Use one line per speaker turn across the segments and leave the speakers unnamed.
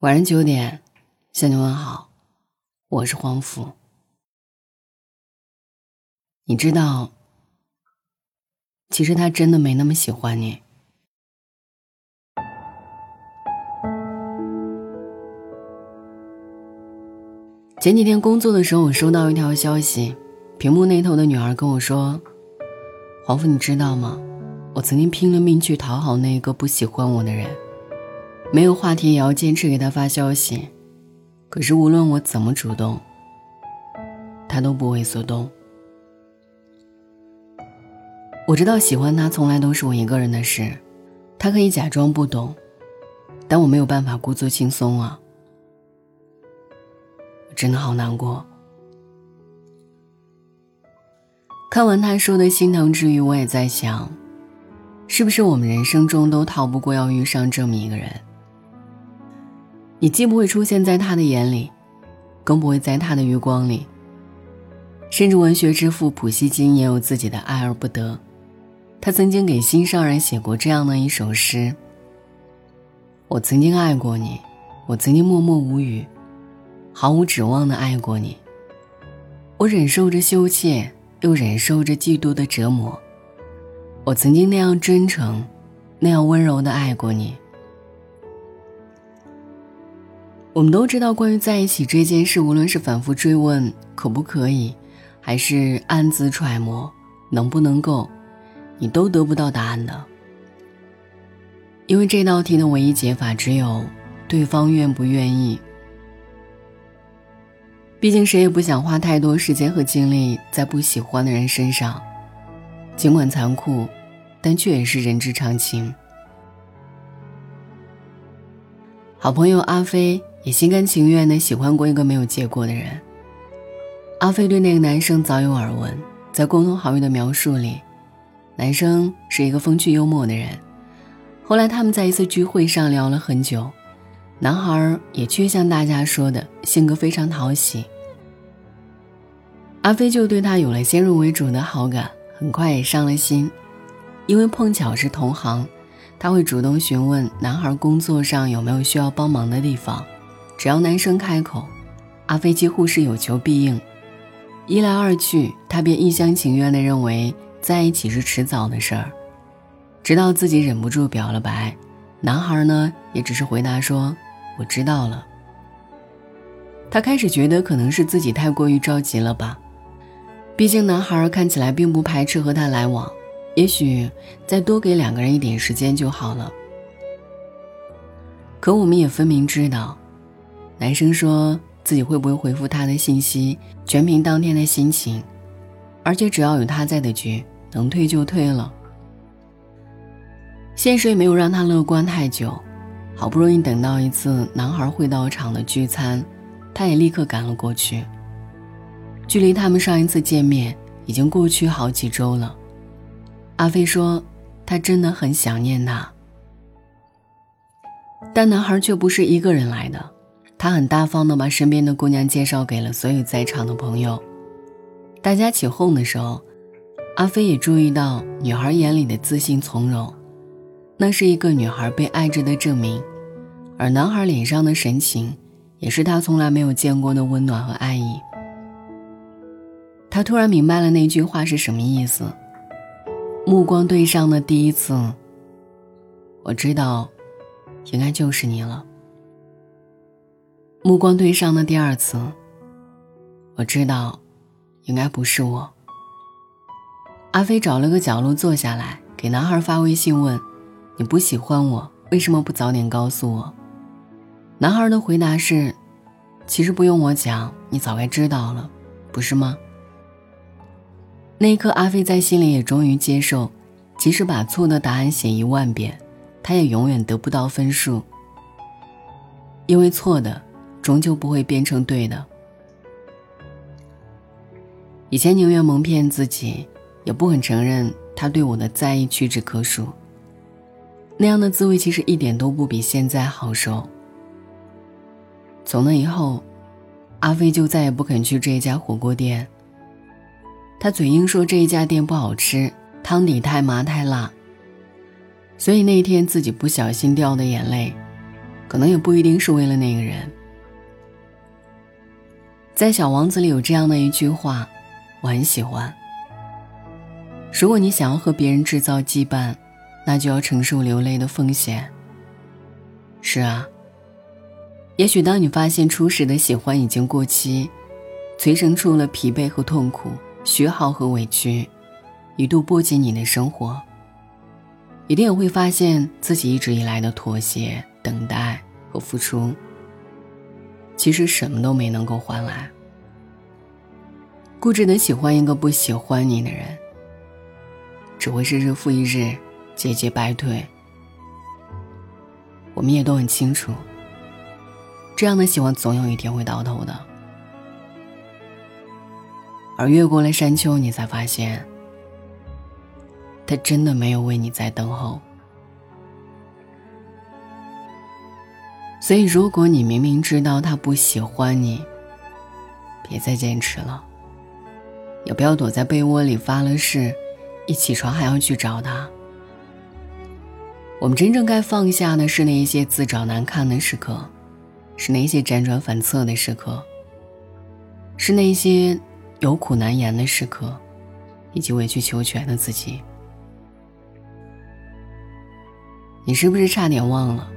晚上九点，向你问好，我是黄甫。你知道，其实他真的没那么喜欢你。前几天工作的时候，我收到一条消息，屏幕那头的女儿跟我说：“黄甫，你知道吗？我曾经拼了命去讨好那个不喜欢我的人。”没有话题也要坚持给他发消息，可是无论我怎么主动，他都不为所动。我知道喜欢他从来都是我一个人的事，他可以假装不懂，但我没有办法故作轻松啊！真的好难过。看完他说的心疼之余，我也在想，是不是我们人生中都逃不过要遇上这么一个人？你既不会出现在他的眼里，更不会在他的余光里。甚至文学之父普希金也有自己的爱而不得，他曾经给心上人写过这样的一首诗：“我曾经爱过你，我曾经默默无语，毫无指望的爱过你。我忍受着羞怯，又忍受着嫉妒的折磨。我曾经那样真诚，那样温柔的爱过你。”我们都知道，关于在一起这件事，无论是反复追问可不可以，还是暗自揣摩能不能够，你都得不到答案的。因为这道题的唯一解法只有对方愿不愿意。毕竟谁也不想花太多时间和精力在不喜欢的人身上，尽管残酷，但却也是人之常情。好朋友阿飞。也心甘情愿的喜欢过一个没有结果的人。阿飞对那个男生早有耳闻，在共同好友的描述里，男生是一个风趣幽默的人。后来他们在一次聚会上聊了很久，男孩也确像大家说的，性格非常讨喜。阿飞就对他有了先入为主的好感，很快也上了心，因为碰巧是同行，他会主动询问男孩工作上有没有需要帮忙的地方。只要男生开口，阿飞几乎是有求必应。一来二去，他便一厢情愿地认为在一起是迟早的事儿。直到自己忍不住表了白，男孩呢也只是回答说：“我知道了。”他开始觉得可能是自己太过于着急了吧。毕竟男孩看起来并不排斥和他来往，也许再多给两个人一点时间就好了。可我们也分明知道。男生说自己会不会回复他的信息，全凭当天的心情，而且只要有他在的局，能退就退了。现实也没有让他乐观太久，好不容易等到一次男孩会到场的聚餐，他也立刻赶了过去。距离他们上一次见面已经过去好几周了，阿飞说他真的很想念他，但男孩却不是一个人来的。他很大方的把身边的姑娘介绍给了所有在场的朋友，大家起哄的时候，阿飞也注意到女孩眼里的自信从容，那是一个女孩被爱着的证明，而男孩脸上的神情，也是他从来没有见过的温暖和爱意。他突然明白了那句话是什么意思，目光对上的第一次，我知道，应该就是你了。目光对上的第二次，我知道，应该不是我。阿飞找了个角落坐下来，给男孩发微信问：“你不喜欢我，为什么不早点告诉我？”男孩的回答是：“其实不用我讲，你早该知道了，不是吗？”那一刻，阿飞在心里也终于接受，即使把错的答案写一万遍，他也永远得不到分数，因为错的。终究不会变成对的。以前宁愿蒙骗自己，也不肯承认他对我的在意屈指可数。那样的滋味其实一点都不比现在好受。从那以后，阿飞就再也不肯去这一家火锅店。他嘴硬说这一家店不好吃，汤底太麻太辣。所以那天自己不小心掉的眼泪。可能也不一定是为了那个人。在《小王子》里有这样的一句话，我很喜欢。如果你想要和别人制造羁绊，那就要承受流泪的风险。是啊，也许当你发现初始的喜欢已经过期，催生出了疲惫和痛苦、虚耗和委屈，一度波及你的生活，一定也会发现自己一直以来的妥协、等待和付出，其实什么都没能够换来。固执的喜欢一个不喜欢你的人。只会是日复一日，节节败退。我们也都很清楚，这样的喜欢总有一天会到头的。而越过了山丘，你才发现，他真的没有为你在等候。所以，如果你明明知道他不喜欢你，别再坚持了，也不要躲在被窝里发了誓。一起床还要去找他。我们真正该放下的是那一些自找难堪的时刻，是那些辗转反侧的时刻，是那些有苦难言的时刻，以及委曲求全的自己。你是不是差点忘了，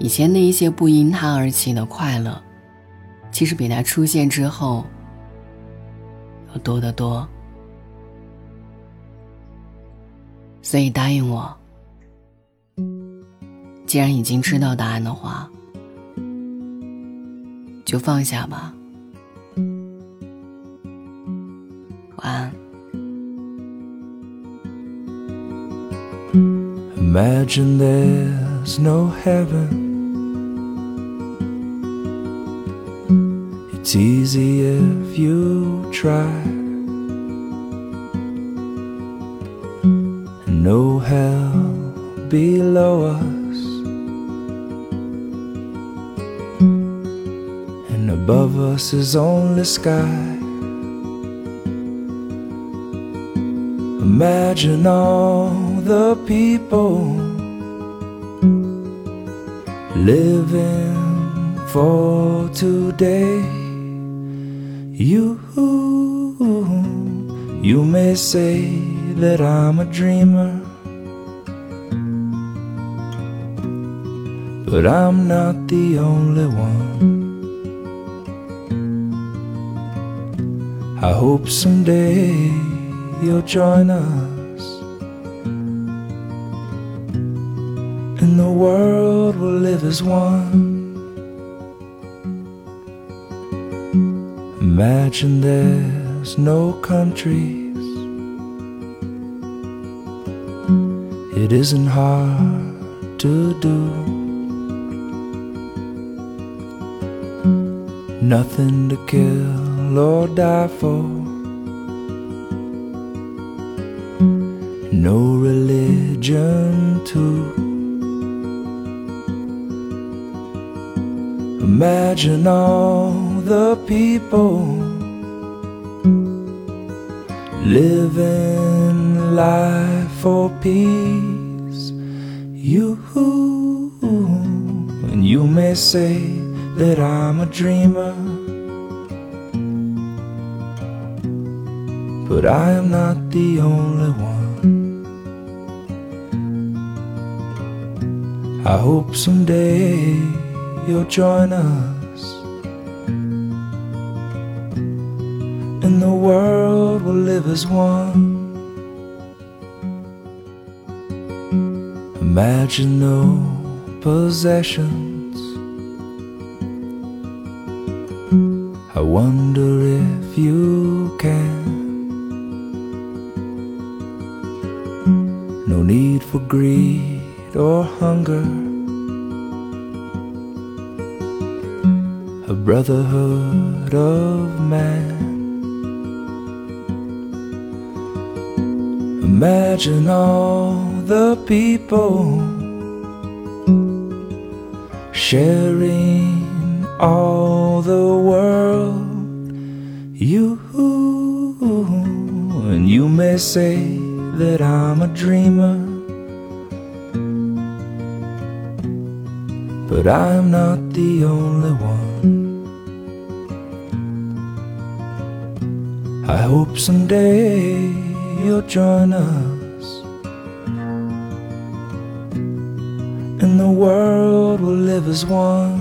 以前那一些不因他而起的快乐，其实比他出现之后要多得多。所以答应我，既然已经知道答案的话，就放下吧。晚安。
no hell below us, and above us is only sky. Imagine all the people living for today. You, you may say that I'm a dreamer. But I'm not the only one. I hope someday you'll join us. And the world will live as one. Imagine there's no countries. It isn't hard to do. Nothing to kill or die for. No religion too. Imagine all the people living life for peace. You and you may say that I'm a dreamer, but I am not the only one. I hope someday you'll join us. And the world will live as one. Imagine no possessions. I wonder if you can. No need for greed or hunger. A brotherhood of man. Imagine all the people sharing all the world. You and you may say that I'm a dreamer, but I'm not the only one. I hope someday you'll join us, and the world will live as one.